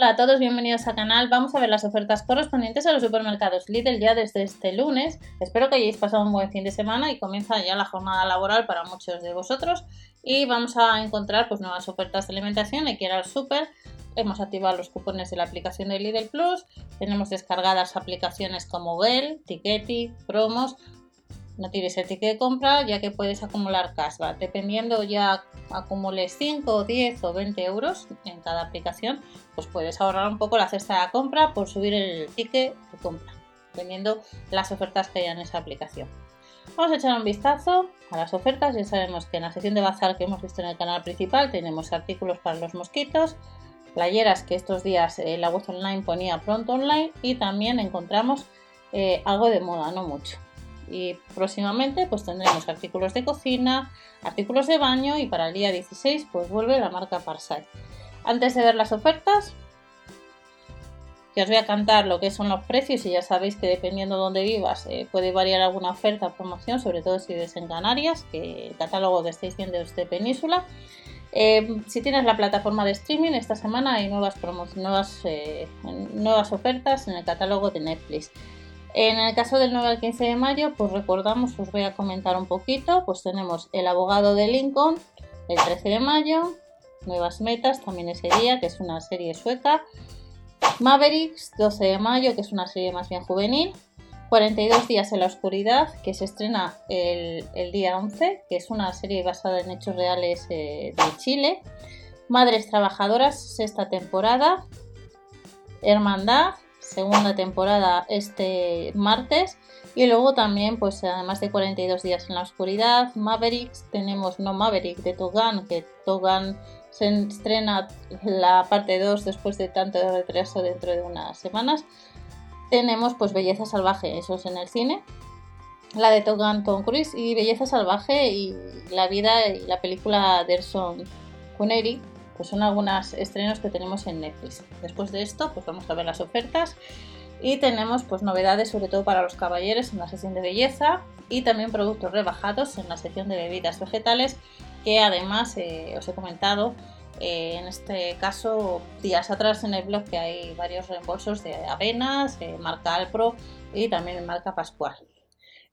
Hola a todos, bienvenidos al canal. Vamos a ver las ofertas correspondientes a los supermercados Lidl ya desde este lunes. Espero que hayáis pasado un buen fin de semana y comienza ya la jornada laboral para muchos de vosotros. Y vamos a encontrar pues, nuevas ofertas de alimentación. Que ir al super. Hemos activado los cupones de la aplicación de Lidl Plus. Tenemos descargadas aplicaciones como Bell, Tiketi, Promos no tienes el ticket de compra ya que puedes acumular cashback. Dependiendo ya acumules 5, 10 o 20 euros en cada aplicación, pues puedes ahorrar un poco la cesta de compra por subir el ticket de compra, dependiendo las ofertas que haya en esa aplicación. Vamos a echar un vistazo a las ofertas. Ya sabemos que en la sección de bazar que hemos visto en el canal principal tenemos artículos para los mosquitos, playeras que estos días eh, la web online ponía pronto online y también encontramos eh, algo de moda, no mucho y próximamente pues tendremos artículos de cocina, artículos de baño y para el día 16 pues vuelve la marca Parsai. Antes de ver las ofertas, os voy a cantar lo que son los precios y ya sabéis que dependiendo de dónde vivas eh, puede variar alguna oferta o promoción, sobre todo si vives en Canarias, que el catálogo que estáis viendo es de Península. Eh, si tienes la plataforma de streaming, esta semana hay nuevas, nuevas, eh, nuevas ofertas en el catálogo de Netflix. En el caso del 9 al 15 de mayo, pues recordamos, os voy a comentar un poquito, pues tenemos El abogado de Lincoln el 13 de mayo, Nuevas Metas también ese día, que es una serie sueca, Mavericks 12 de mayo, que es una serie más bien juvenil, 42 días en la oscuridad, que se estrena el, día 11, que es una serie basada en hechos reales eh, de Chile, Madres Trabajadoras, sexta temporada, Hermandad, segunda temporada este martes. Y luego también, pues además de 42 días en la oscuridad, Mavericks, tenemos no Maverick de Togan, que Togan se estrena la parte 2 después de tanto retraso dentro de unas semanas. Tenemos pues Belleza Salvaje, eso es en el cine. La de Togan Tom Cruise y Belleza Salvaje y la vida y la película de Erson Kuneri pues son algunos estrenos que tenemos en Netflix. Después de esto, pues vamos a ver las ofertas y tenemos pues novedades sobre todo para los caballeros en la sección de belleza y también productos rebajados en la sección de bebidas vegetales que además eh, os he comentado eh, en este caso días atrás en el blog que hay varios reembolsos de avenas, marca Alpro y también marca Pascual.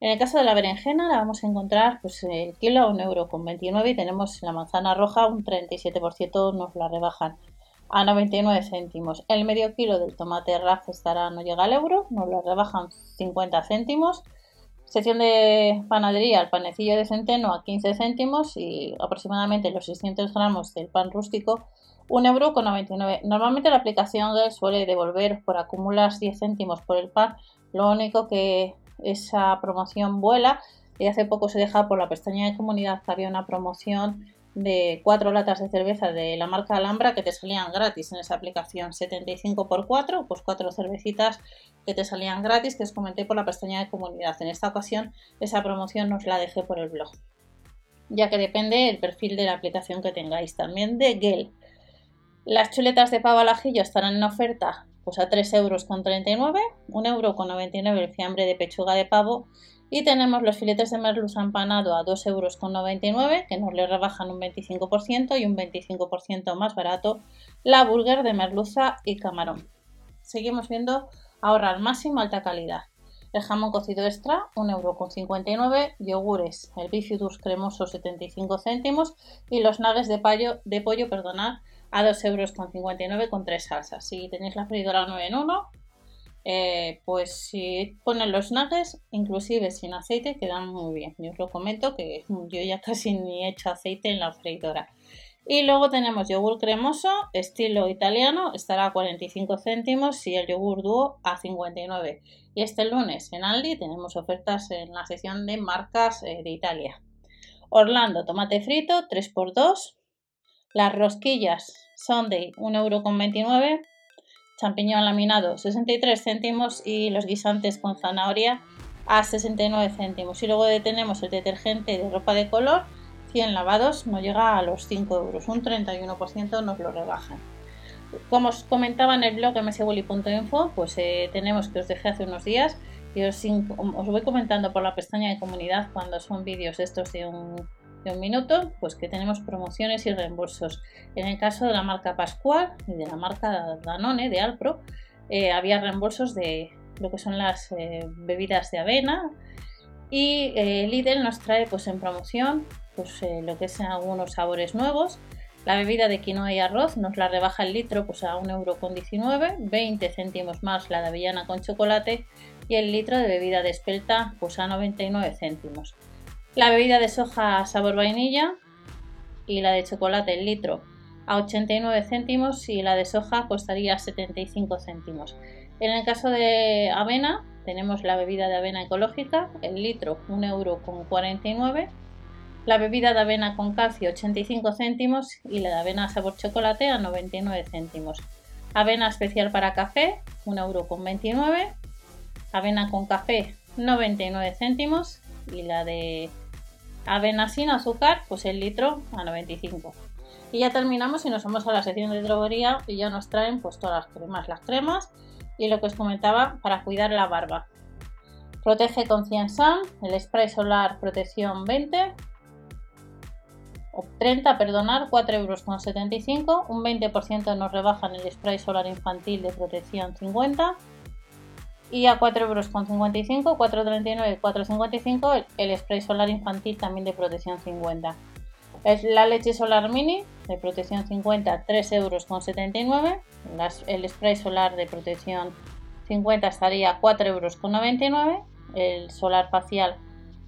En el caso de la berenjena la vamos a encontrar pues el kilo a 1,29€ y tenemos la manzana roja un 37% nos la rebajan a 99 céntimos. El medio kilo del tomate RAF estará no llega al euro, nos lo rebajan 50 céntimos. Sección de panadería, el panecillo de centeno a 15 céntimos y aproximadamente los 600 gramos del pan rústico 1,99€. Normalmente la aplicación suele devolver por acumular 10 céntimos por el pan. Lo único que esa promoción vuela y hace poco se deja por la pestaña de comunidad que había una promoción de cuatro latas de cerveza de la marca Alhambra que te salían gratis en esa aplicación. 75 por 4 pues cuatro cervecitas que te salían gratis que os comenté por la pestaña de comunidad. En esta ocasión esa promoción os la dejé por el blog ya que depende el perfil de la aplicación que tengáis. También de Gel las chuletas de pavo al estarán en oferta pues a 3 euros con 39, 1 euro con 99 el fiambre de pechuga de pavo y tenemos los filetes de merluza empanado a 2 euros con 99 que nos le rebajan un 25% y un 25% más barato la burger de merluza y camarón. Seguimos viendo ahorra al máximo alta calidad. El jamón cocido extra, 1,59€, yogures, el bifidus cremoso 75 céntimos y los nuggets de, pollo, perdonad, a 2,59 euros con tres salsas. Si tenéis la freidora 9 en 1, eh, pues si ponen los nuggets, inclusive sin aceite, quedan muy bien. Yo os lo comento que yo ya casi ni he hecho aceite en la freidora. Y luego tenemos yogur cremoso, estilo italiano, estará a 45 céntimos y el yogur dúo a 59. Y este lunes en Aldi tenemos ofertas en la sección de marcas eh, de Italia. Orlando, tomate frito, 3x2. Las rosquillas Sunday 1,29€, champiñón laminado 63 céntimos y los guisantes con zanahoria a 69 céntimos. Y luego tenemos el detergente de ropa de color, 100 lavados, no llega a los 5 euros, un 31% nos lo rebajan. Como os comentaba en el blog mswilly.info, pues eh, tenemos que os dejé hace unos días y os, os voy comentando por la pestaña de comunidad cuando son vídeos estos de un de un minuto, pues que tenemos promociones y reembolsos. En el caso de la marca Pascual y de la marca Danone de Alpro, eh, había reembolsos de lo que son las eh, bebidas de avena y eh, Lidl nos trae pues en promoción pues lo que son algunos sabores nuevos la bebida de quinoa y arroz nos la rebaja el litro pues a 1,19€, 20 céntimos más la de avellana con chocolate y el litro de bebida de espelta pues a 99 céntimos. La bebida de soja sabor vainilla y la de chocolate el litro a 89 céntimos y la de soja costaría 75 céntimos. En el caso de avena tenemos la bebida de avena ecológica, el litro 1,49€ la bebida de avena con calcio 85 céntimos y la de avena sabor chocolate a 99 céntimos. Avena especial para café 1,29€. Avena con café 99 céntimos y la de avena sin azúcar pues el litro a 95. Y ya terminamos y nos vamos a la sección de droguería y ya nos traen pues todas las cremas, las cremas y lo que os comentaba para cuidar la barba. Protege con Ciensan, el spray solar protección 20, 30, perdonar, 4,75 euros, un 20% nos rebajan el spray solar infantil de protección 50 y a 4,55 euros, 4,39, 4,55 el, spray solar infantil también de protección 50. Es la leche solar mini de protección 50, 3,79 euros. el spray solar de protección 50 estaría 4,99 euros. El solar facial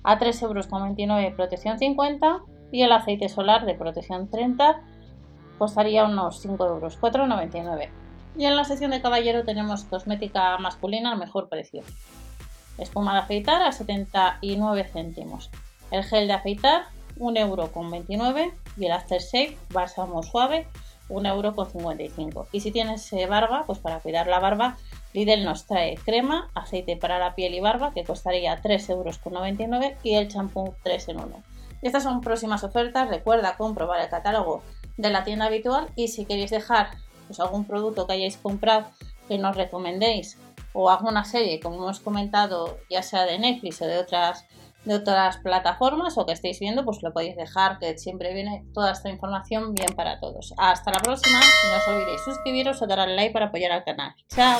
a 3,29 euros protección 50 y el aceite solar de protección 30 costaría unos 5 euros, 4,99. Y en la sección de caballero tenemos cosmética masculina al mejor precio. Espuma de afeitar a 79 céntimos. El gel de afeitar 1,29 euro y el aftershave bálsamo suave 1,55 euro. Y si tienes eh, barba, pues para cuidar la barba, Lidl nos trae crema, aceite para la piel y barba que costaría 3,99 euros y el champú 3 en 1. Estas son próximas ofertas. Recuerda comprobar el catálogo de la tienda habitual y si queréis dejar pues, algún producto que hayáis comprado que nos recomendéis o alguna serie, como hemos comentado, ya sea de Netflix o de otras de otras plataformas o que estéis viendo, pues lo podéis dejar, que siempre viene toda esta información bien para todos. Hasta la próxima, no os olvidéis suscribiros o dar al like para apoyar al canal. Chao.